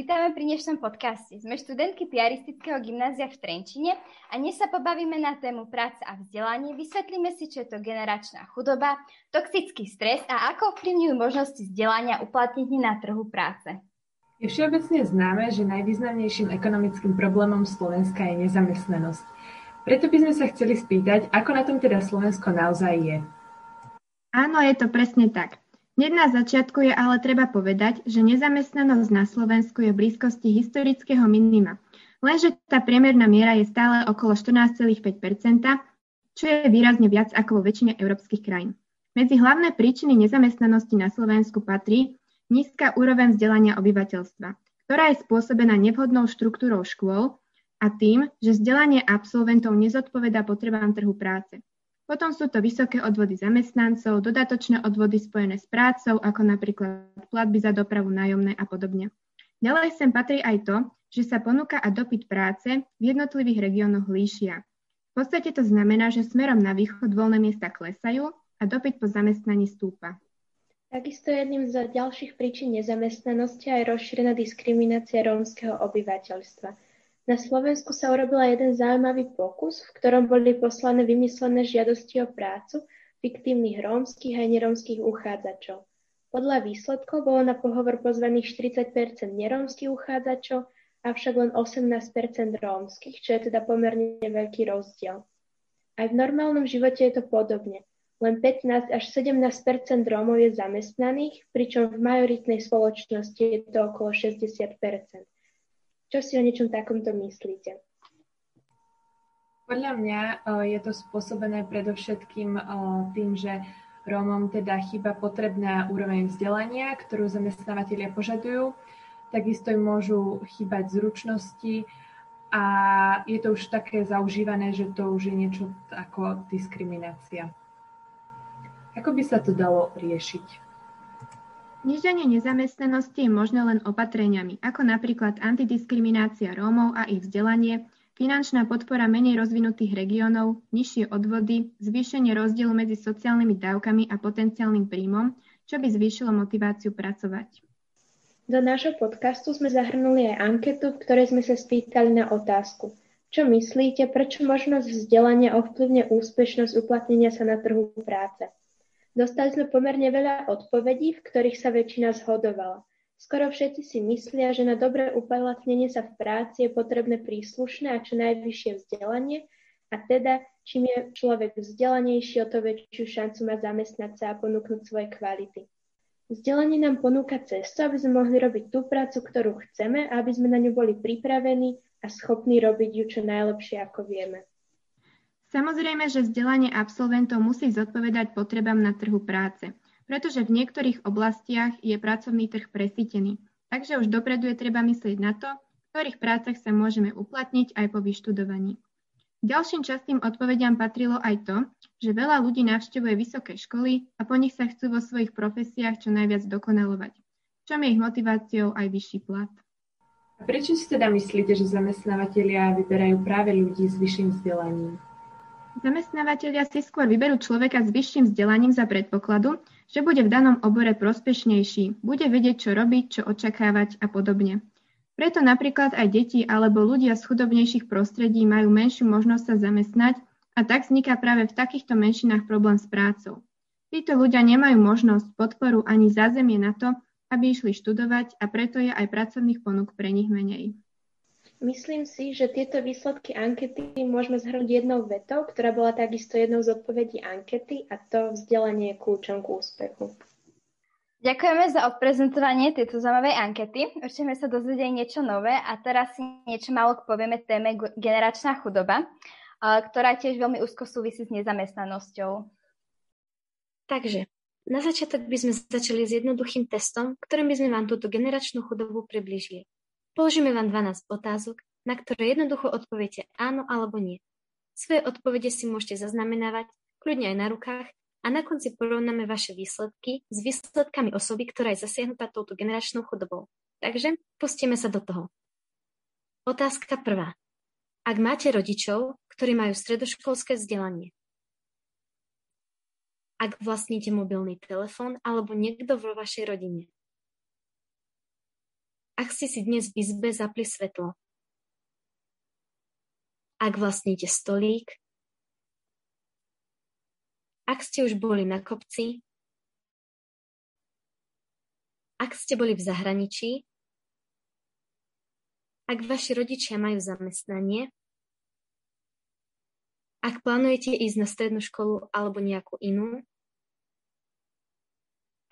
vítame pri dnešnom podcaste. Sme študentky Piaristického gymnázia v Trenčine a dnes sa pobavíme na tému práca a vzdelanie, vysvetlíme si, čo je to generačná chudoba, toxický stres a ako ovplyvňujú možnosti vzdelania uplatnení na trhu práce. Je všeobecne známe, že najvýznamnejším ekonomickým problémom Slovenska je nezamestnanosť. Preto by sme sa chceli spýtať, ako na tom teda Slovensko naozaj je. Áno, je to presne tak. Hneď na začiatku je ale treba povedať, že nezamestnanosť na Slovensku je v blízkosti historického minima. Lenže tá priemerná miera je stále okolo 14,5% čo je výrazne viac ako vo väčšine európskych krajín. Medzi hlavné príčiny nezamestnanosti na Slovensku patrí nízka úroveň vzdelania obyvateľstva, ktorá je spôsobená nevhodnou štruktúrou škôl a tým, že vzdelanie absolventov nezodpoveda potrebám trhu práce. Potom sú to vysoké odvody zamestnancov, dodatočné odvody spojené s prácou, ako napríklad platby za dopravu, nájomné a podobne. Ďalej sem patrí aj to, že sa ponuka a dopyt práce v jednotlivých regiónoch líšia. V podstate to znamená, že smerom na východ voľné miesta klesajú a dopyt po zamestnaní stúpa. Takisto jedným z ďalších príčin nezamestnanosti je rozšírená diskriminácia rómskeho obyvateľstva – na Slovensku sa urobila jeden zaujímavý pokus, v ktorom boli poslané vymyslené žiadosti o prácu fiktívnych rómskych a nerómskych uchádzačov. Podľa výsledkov bolo na pohovor pozvaných 40% nerómskych uchádzačov, avšak len 18 rómskych, čo je teda pomerne veľký rozdiel. Aj v normálnom živote je to podobne. Len 15 až 17% Rómov je zamestnaných, pričom v majoritnej spoločnosti je to okolo 60 čo si o niečom takomto myslíte? Podľa mňa e, je to spôsobené predovšetkým e, tým, že Rómom teda chýba potrebná úroveň vzdelania, ktorú zamestnávateľia požadujú. Takisto im môžu chýbať zručnosti a je to už také zaužívané, že to už je niečo ako diskriminácia. Ako by sa to dalo riešiť? Zníženie nezamestnanosti je možné len opatreniami, ako napríklad antidiskriminácia Rómov a ich vzdelanie, finančná podpora menej rozvinutých regiónov, nižšie odvody, zvýšenie rozdielu medzi sociálnymi dávkami a potenciálnym príjmom, čo by zvýšilo motiváciu pracovať. Do nášho podcastu sme zahrnuli aj anketu, v ktorej sme sa spýtali na otázku. Čo myslíte, prečo možnosť vzdelania ovplyvne úspešnosť uplatnenia sa na trhu práce? Dostali sme pomerne veľa odpovedí, v ktorých sa väčšina zhodovala. Skoro všetci si myslia, že na dobré uplatnenie sa v práci je potrebné príslušné a čo najvyššie vzdelanie a teda čím je človek vzdelanejší, o to väčšiu šancu má zamestnať sa a ponúknuť svoje kvality. Vzdelanie nám ponúka cestu, aby sme mohli robiť tú prácu, ktorú chceme aby sme na ňu boli pripravení a schopní robiť ju čo najlepšie, ako vieme. Samozrejme, že vzdelanie absolventov musí zodpovedať potrebám na trhu práce, pretože v niektorých oblastiach je pracovný trh presítený. Takže už dopredu je treba myslieť na to, v ktorých prácach sa môžeme uplatniť aj po vyštudovaní. Ďalším častým odpovediam patrilo aj to, že veľa ľudí navštevuje vysoké školy a po nich sa chcú vo svojich profesiách čo najviac dokonalovať, čom je ich motiváciou aj vyšší plat. A prečo si teda myslíte, že zamestnávateľia vyberajú práve ľudí s vyšším vzdelaním? Zamestnávateľia si skôr vyberú človeka s vyšším vzdelaním za predpokladu, že bude v danom obore prospešnejší, bude vedieť, čo robiť, čo očakávať a podobne. Preto napríklad aj deti alebo ľudia z chudobnejších prostredí majú menšiu možnosť sa zamestnať a tak vzniká práve v takýchto menšinách problém s prácou. Títo ľudia nemajú možnosť, podporu ani zázemie na to, aby išli študovať a preto je aj pracovných ponúk pre nich menej. Myslím si, že tieto výsledky ankety môžeme zhrnúť jednou vetou, ktorá bola takisto jednou z odpovedí ankety a to vzdelanie je kľúčom k úspechu. Ďakujeme za odprezentovanie tejto zaujímavej ankety. Určite sa dozvedeli niečo nové a teraz si niečo málo povieme téme generačná chudoba, ktorá tiež veľmi úzko súvisí s nezamestnanosťou. Takže, na začiatok by sme začali s jednoduchým testom, ktorým by sme vám túto generačnú chudobu približili. Položíme vám 12 otázok, na ktoré jednoducho odpoviete áno alebo nie. Svoje odpovede si môžete zaznamenávať, kľudne aj na rukách, a na konci porovnáme vaše výsledky s výsledkami osoby, ktorá je zasiahnutá touto generačnou chudobou. Takže pustíme sa do toho. Otázka prvá. Ak máte rodičov, ktorí majú stredoškolské vzdelanie, ak vlastníte mobilný telefón alebo niekto vo vašej rodine, ak ste si dnes v izbe zapli svetlo, ak vlastníte stolík, ak ste už boli na kopci, ak ste boli v zahraničí, ak vaši rodičia majú zamestnanie, ak plánujete ísť na strednú školu alebo nejakú inú,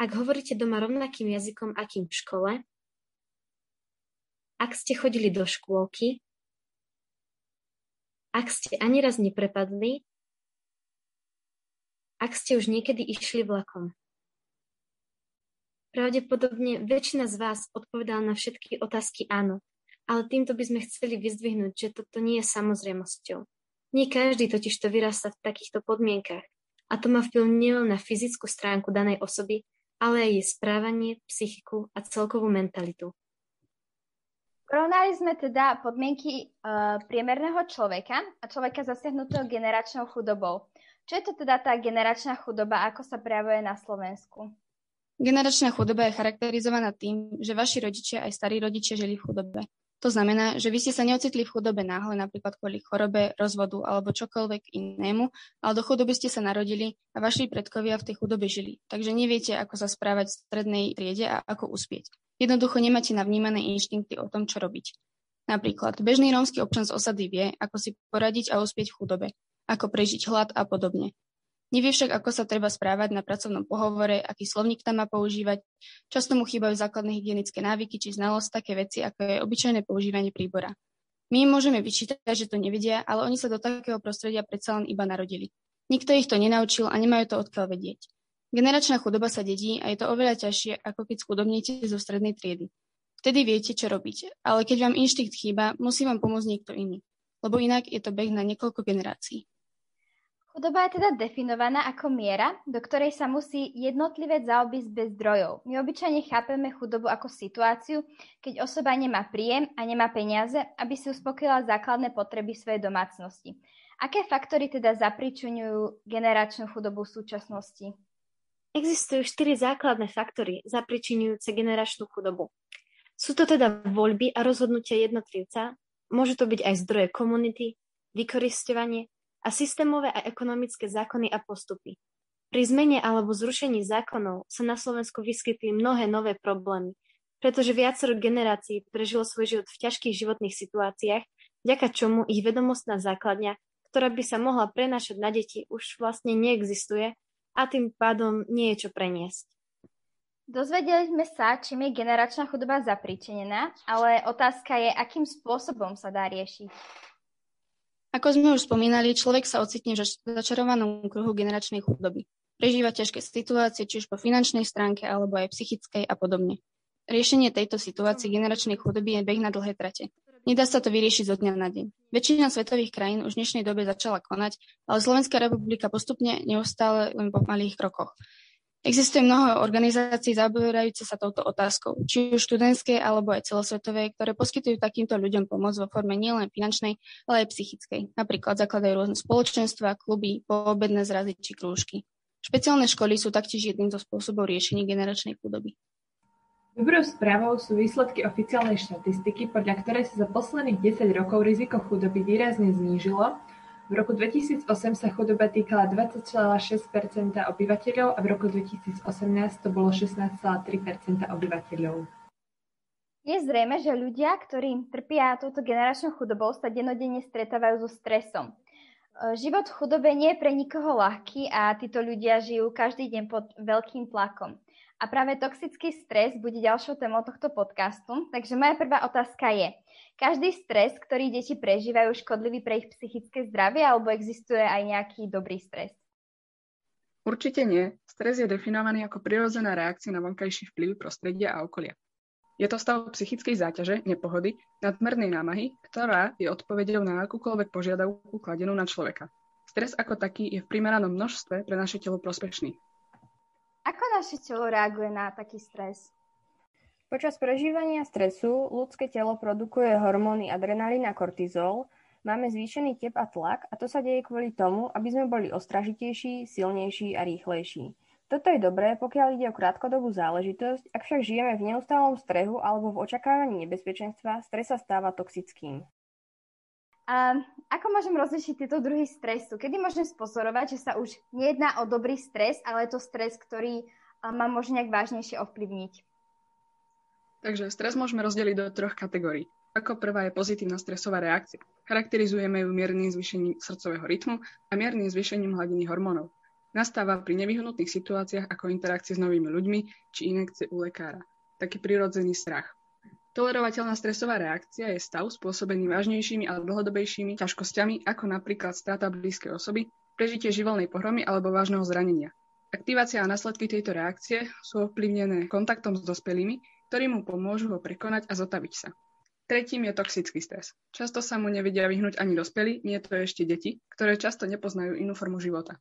ak hovoríte doma rovnakým jazykom, akým v škole, ak ste chodili do škôlky, ak ste ani raz neprepadli, ak ste už niekedy išli vlakom. Pravdepodobne väčšina z vás odpovedala na všetky otázky áno, ale týmto by sme chceli vyzdvihnúť, že toto nie je samozrejmosťou. Nie každý totiž to vyrasta v takýchto podmienkach a to má vplyv nielen na fyzickú stránku danej osoby, ale aj jej správanie, psychiku a celkovú mentalitu. Porovnali sme teda podmienky uh, priemerného človeka a človeka zasiahnutého generačnou chudobou. Čo je to teda tá generačná chudoba, ako sa prejavuje na Slovensku? Generačná chudoba je charakterizovaná tým, že vaši rodičia aj starí rodičia žili v chudobe. To znamená, že vy ste sa neocitli v chudobe náhle, napríklad kvôli chorobe, rozvodu alebo čokoľvek inému, ale do chudoby ste sa narodili a vaši predkovia v tej chudobe žili. Takže neviete, ako sa správať v strednej triede a ako uspieť. Jednoducho nemáte navnímané inštinkty o tom, čo robiť. Napríklad, bežný rómsky občan z osady vie, ako si poradiť a uspieť v chudobe, ako prežiť hlad a podobne. Nevie však, ako sa treba správať na pracovnom pohovore, aký slovník tam má používať. Často mu chýbajú základné hygienické návyky či znalosť také veci, ako je obyčajné používanie príbora. My im môžeme vyčítať, že to nevedia, ale oni sa do takého prostredia predsa len iba narodili. Nikto ich to nenaučil a nemajú to odkiaľ vedieť. Generačná chudoba sa dedí a je to oveľa ťažšie, ako keď schudobnete zo strednej triedy. Vtedy viete, čo robiť, ale keď vám inštinkt chýba, musí vám pomôcť niekto iný, lebo inak je to beh na niekoľko generácií. Chudoba je teda definovaná ako miera, do ktorej sa musí jednotlivec zaobísť bez zdrojov. My obyčajne chápeme chudobu ako situáciu, keď osoba nemá príjem a nemá peniaze, aby si uspokojila základné potreby svojej domácnosti. Aké faktory teda zapričujú generačnú chudobu v súčasnosti? Existujú štyri základné faktory zapričinujúce generačnú chudobu. Sú to teda voľby a rozhodnutia jednotlivca, môžu to byť aj zdroje komunity, vykoristovanie, a systémové a ekonomické zákony a postupy. Pri zmene alebo zrušení zákonov sa na Slovensku vyskytli mnohé nové problémy, pretože viacero generácií prežilo svoj život v ťažkých životných situáciách, vďaka čomu ich vedomostná základňa, ktorá by sa mohla prenášať na deti, už vlastne neexistuje a tým pádom nie je čo preniesť. Dozvedeli sme sa, čím je generačná chudoba zapríčenená, ale otázka je, akým spôsobom sa dá riešiť. Ako sme už spomínali, človek sa ocitne v začarovanom kruhu generačnej chudoby. Prežíva ťažké situácie, či už po finančnej stránke, alebo aj psychickej a podobne. Riešenie tejto situácie generačnej chudoby je beh na dlhé trate. Nedá sa to vyriešiť zo dňa na deň. Väčšina svetových krajín už v dnešnej dobe začala konať, ale Slovenská republika postupne neustále len po malých krokoch. Existuje mnoho organizácií zaoberajúce sa touto otázkou, či už študentské alebo aj celosvetové, ktoré poskytujú takýmto ľuďom pomoc vo forme nielen finančnej, ale aj psychickej. Napríklad zakladajú rôzne spoločenstva, kluby, poobedné zrazy či krúžky. Špeciálne školy sú taktiež jedným zo spôsobov riešení generačnej chudoby. Dobrou správou sú výsledky oficiálnej štatistiky, podľa ktorej sa za posledných 10 rokov riziko chudoby výrazne znížilo v roku 2008 sa chudoba týkala 20,6% obyvateľov a v roku 2018 to bolo 16,3% obyvateľov. Je zrejme, že ľudia, ktorí trpia touto generačnou chudobou, sa denodenne stretávajú so stresom. Život v chudobe nie je pre nikoho ľahký a títo ľudia žijú každý deň pod veľkým tlakom. A práve toxický stres bude ďalšou témou tohto podcastu. Takže moja prvá otázka je, každý stres, ktorý deti prežívajú, škodlivý pre ich psychické zdravie alebo existuje aj nejaký dobrý stres? Určite nie. Stres je definovaný ako prirodzená reakcia na vonkajší vplyv prostredia a okolia. Je to stav psychickej záťaže, nepohody, nadmernej námahy, ktorá je odpovedou na akúkoľvek požiadavku kladenú na človeka. Stres ako taký je v primeranom množstve pre naše telo prospešný. Naše telo reaguje na taký stres? Počas prežívania stresu ľudské telo produkuje hormóny adrenalín a kortizol, máme zvýšený tep a tlak a to sa deje kvôli tomu, aby sme boli ostražitejší, silnejší a rýchlejší. Toto je dobré, pokiaľ ide o krátkodobú záležitosť, ak však žijeme v neustálom strehu alebo v očakávaní nebezpečenstva, stres sa stáva toxickým. A ako môžem rozlišiť tieto druhy stresu? Kedy môžem spozorovať, že sa už nejedná o dobrý stres, ale je to stres, ktorý ma môže nejak vážnejšie ovplyvniť? Takže stres môžeme rozdeliť do troch kategórií. Ako prvá je pozitívna stresová reakcia. Charakterizujeme ju miernym zvýšením srdcového rytmu a miernym zvýšením hladiny hormónov. Nastáva pri nevyhnutných situáciách ako interakcie s novými ľuďmi či inekcie u lekára. Taký prirodzený strach. Tolerovateľná stresová reakcia je stav spôsobený vážnejšími a dlhodobejšími ťažkosťami, ako napríklad strata blízkej osoby, prežitie živelnej pohromy alebo vážneho zranenia. Aktivácia a následky tejto reakcie sú ovplyvnené kontaktom s dospelými, ktorí mu pomôžu ho prekonať a zotaviť sa. Tretím je toxický stres. Často sa mu nevedia vyhnúť ani dospelí, nie to ešte deti, ktoré často nepoznajú inú formu života.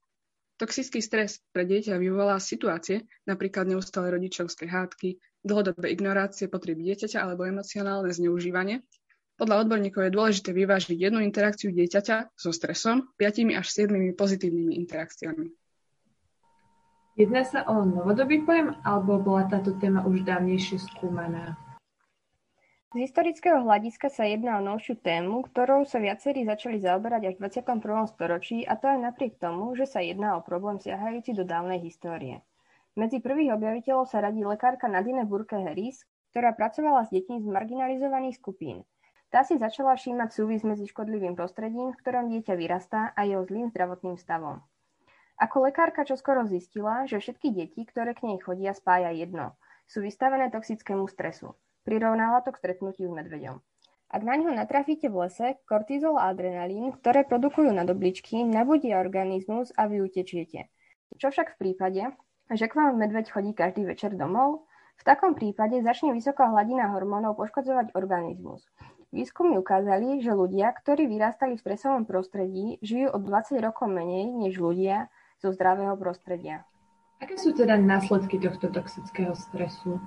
Toxický stres pre dieťa vyvolá situácie, napríklad neustále rodičovské hádky, dlhodobé ignorácie potrieb dieťaťa alebo emocionálne zneužívanie. Podľa odborníkov je dôležité vyvážiť jednu interakciu dieťaťa so stresom 5 až 7 pozitívnymi interakciami. Jedná sa o novodobý pojem, alebo bola táto téma už dávnejšie skúmaná? Z historického hľadiska sa jedná o novšiu tému, ktorou sa viacerí začali zaoberať až v 21. storočí a to aj napriek tomu, že sa jedná o problém siahajúci do dávnej histórie. Medzi prvých objaviteľov sa radí lekárka Nadine Burke Harris, ktorá pracovala s deťmi z marginalizovaných skupín. Tá si začala všímať súvis medzi škodlivým prostredím, v ktorom dieťa vyrastá a jeho zlým zdravotným stavom. Ako lekárka čoskoro zistila, že všetky deti, ktoré k nej chodia, spája jedno. Sú vystavené toxickému stresu. Prirovnala to k stretnutiu s medveďom. Ak na ňo natrafíte v lese, kortizol a adrenalín, ktoré produkujú nadobličky, nabudia organizmus a vy utečiete. Čo však v prípade, že k vám medveď chodí každý večer domov? V takom prípade začne vysoká hladina hormónov poškodzovať organizmus. Výskumy ukázali, že ľudia, ktorí vyrastali v stresovom prostredí, žijú o 20 rokov menej než ľudia zo zdravého prostredia. Aké sú teda následky tohto toxického stresu?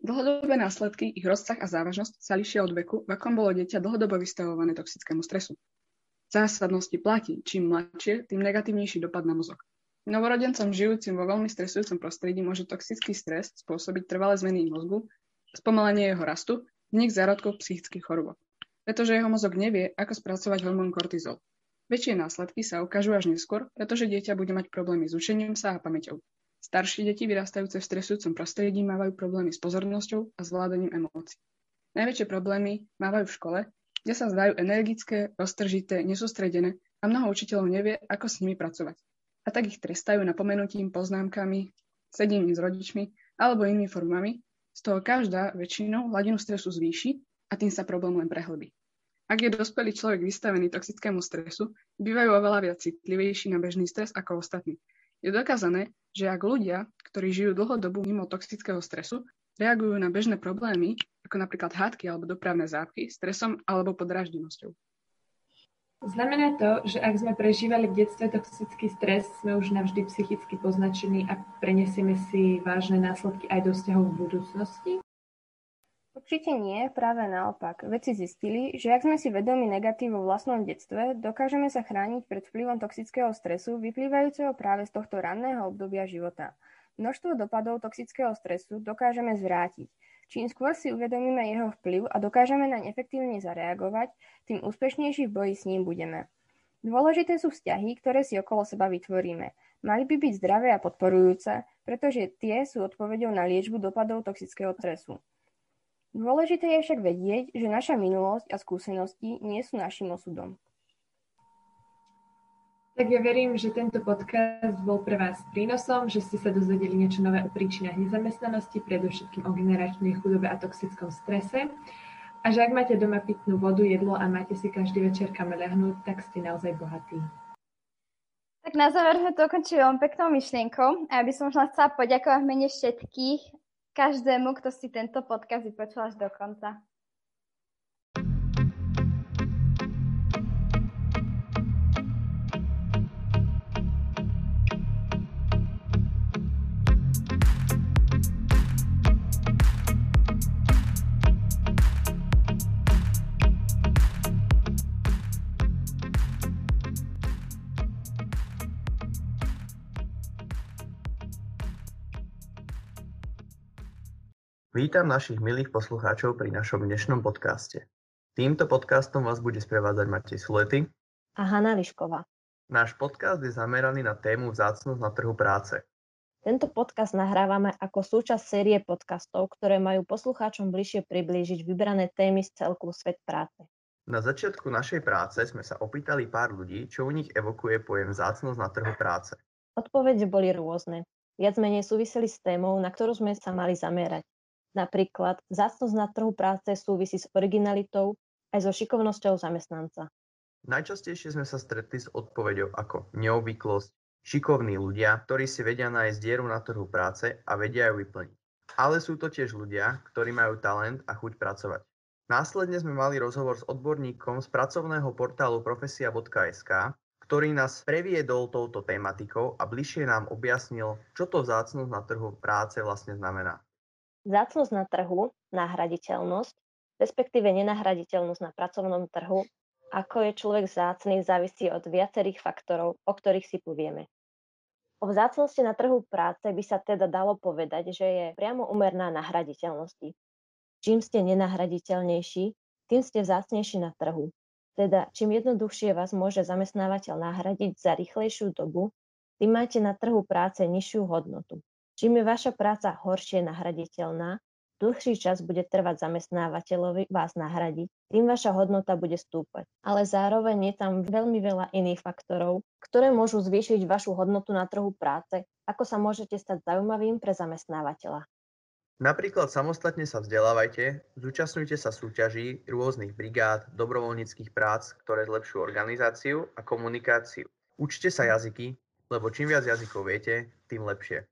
Dlhodobé následky, ich rozsah a závažnosť sa lišia od veku, v akom bolo dieťa dlhodobo vystavované toxickému stresu. V zásadnosti platí, čím mladšie, tým negatívnejší dopad na mozog. Novorodencom žijúcim vo veľmi stresujúcom prostredí môže toxický stres spôsobiť trvalé zmeny mozgu, spomalenie jeho rastu, vznik zárodkov psychických chorôb. Pretože jeho mozog nevie, ako spracovať hormón kortizol. Väčšie následky sa ukážu až neskôr, pretože dieťa bude mať problémy s učením sa a pamäťou. Staršie deti vyrastajúce v stresujúcom prostredí mávajú problémy s pozornosťou a zvládaním emócií. Najväčšie problémy mávajú v škole, kde sa zdajú energické, roztržité, nesústredené a mnoho učiteľov nevie, ako s nimi pracovať. A tak ich trestajú napomenutím, poznámkami, sedením s rodičmi alebo inými formami, z toho každá väčšinou hladinu stresu zvýši a tým sa problém len prehlbí. Ak je dospelý človek vystavený toxickému stresu, bývajú oveľa viac citlivejší na bežný stres ako ostatní je dokázané, že ak ľudia, ktorí žijú dlhodobu mimo toxického stresu, reagujú na bežné problémy, ako napríklad hádky alebo dopravné zápchy, stresom alebo podráždenosťou. Znamená to, že ak sme prežívali v detstve toxický stres, sme už navždy psychicky poznačení a prenesieme si vážne následky aj do vzťahov v budúcnosti? Určite nie, práve naopak. Vedci zistili, že ak sme si vedomi negatív vo vlastnom detstve, dokážeme sa chrániť pred vplyvom toxického stresu vyplývajúceho práve z tohto ranného obdobia života. Množstvo dopadov toxického stresu dokážeme zvrátiť. Čím skôr si uvedomíme jeho vplyv a dokážeme naň efektívne zareagovať, tým úspešnejší v boji s ním budeme. Dôležité sú vzťahy, ktoré si okolo seba vytvoríme. Mali by byť zdravé a podporujúce, pretože tie sú odpovedou na liečbu dopadov toxického stresu. Dôležité je však vedieť, že naša minulosť a skúsenosti nie sú našim osudom. Tak ja verím, že tento podcast bol pre vás prínosom, že ste sa dozvedeli niečo nové o príčinách nezamestnanosti, predovšetkým o generačnej chudobe a toxickom strese. A že ak máte doma pitnú vodu, jedlo a máte si každý večer kam ľahnúť, tak ste naozaj bohatí. Tak na záver sme to ukončili len peknou myšlienkou a ja by som chcela poďakovať v mene všetkých každému, kto si tento podcast vypočul až do konca. Vítam našich milých poslucháčov pri našom dnešnom podcaste. Týmto podcastom vás bude sprevádzať Matej Sulety a Hanna Lišková. Náš podcast je zameraný na tému vzácnosť na trhu práce. Tento podcast nahrávame ako súčasť série podcastov, ktoré majú poslucháčom bližšie priblížiť vybrané témy z celku Svet práce. Na začiatku našej práce sme sa opýtali pár ľudí, čo u nich evokuje pojem vzácnosť na trhu práce. Odpovede boli rôzne. Viac menej súviseli s témou, na ktorú sme sa mali zamerať. Napríklad zácnosť na trhu práce súvisí s originalitou aj so šikovnosťou zamestnanca. Najčastejšie sme sa stretli s odpoveďou ako neobvyklosť, šikovní ľudia, ktorí si vedia nájsť dieru na trhu práce a vedia ju vyplniť. Ale sú to tiež ľudia, ktorí majú talent a chuť pracovať. Následne sme mali rozhovor s odborníkom z pracovného portálu profesia.sk, ktorý nás previedol touto tematikou a bližšie nám objasnil, čo to vzácnosť na trhu práce vlastne znamená. Zácnosť na trhu, nahraditeľnosť, respektíve nenahraditeľnosť na pracovnom trhu, ako je človek zácný, závisí od viacerých faktorov, o ktorých si povieme. O vzácnosti na trhu práce by sa teda dalo povedať, že je priamo umerná nahraditeľnosti. Čím ste nenahraditeľnejší, tým ste vzácnejší na trhu. Teda čím jednoduchšie vás môže zamestnávateľ nahradiť za rýchlejšiu dobu, tým máte na trhu práce nižšiu hodnotu. Čím je vaša práca horšie nahraditeľná, dlhší čas bude trvať zamestnávateľovi vás nahradiť, tým vaša hodnota bude stúpať. Ale zároveň je tam veľmi veľa iných faktorov, ktoré môžu zvýšiť vašu hodnotu na trhu práce, ako sa môžete stať zaujímavým pre zamestnávateľa. Napríklad samostatne sa vzdelávajte, zúčastňujte sa súťaží rôznych brigád, dobrovoľníckých prác, ktoré zlepšujú organizáciu a komunikáciu. Učte sa jazyky, lebo čím viac jazykov viete, tým lepšie.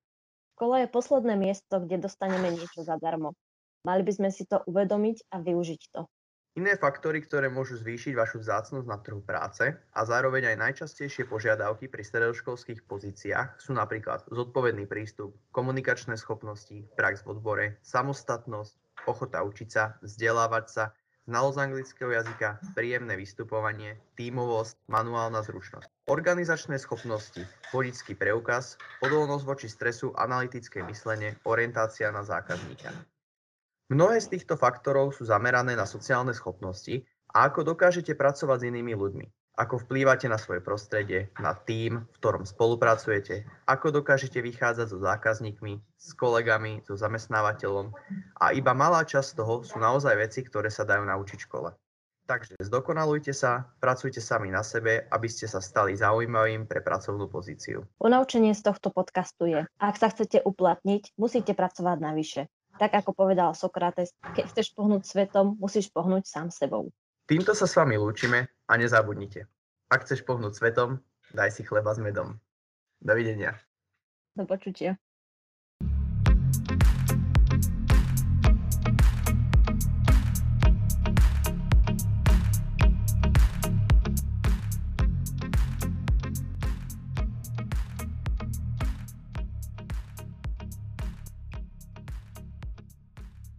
Škola je posledné miesto, kde dostaneme niečo zadarmo. Mali by sme si to uvedomiť a využiť to. Iné faktory, ktoré môžu zvýšiť vašu vzácnosť na trhu práce a zároveň aj najčastejšie požiadavky pri stredoškolských pozíciách sú napríklad zodpovedný prístup, komunikačné schopnosti, prax v odbore, samostatnosť, ochota učiť sa, vzdelávať sa, znalosť anglického jazyka, príjemné vystupovanie, tímovosť, manuálna zručnosť. Organizačné schopnosti, vodický preukaz, odolnosť voči stresu, analytické myslenie, orientácia na zákazníka. Mnohé z týchto faktorov sú zamerané na sociálne schopnosti a ako dokážete pracovať s inými ľuďmi ako vplývate na svoje prostredie, na tým, v ktorom spolupracujete, ako dokážete vychádzať so zákazníkmi, s kolegami, so zamestnávateľom a iba malá časť toho sú naozaj veci, ktoré sa dajú naučiť v škole. Takže zdokonalujte sa, pracujte sami na sebe, aby ste sa stali zaujímavým pre pracovnú pozíciu. Ponaučenie z tohto podcastu je, ak sa chcete uplatniť, musíte pracovať navyše. Tak ako povedal Sokrates, keď chceš pohnúť svetom, musíš pohnúť sám sebou. Týmto sa s vami lúčime a nezabudnite. Ak chceš pohnúť svetom, daj si chleba s medom. Dovidenia. Do počutia.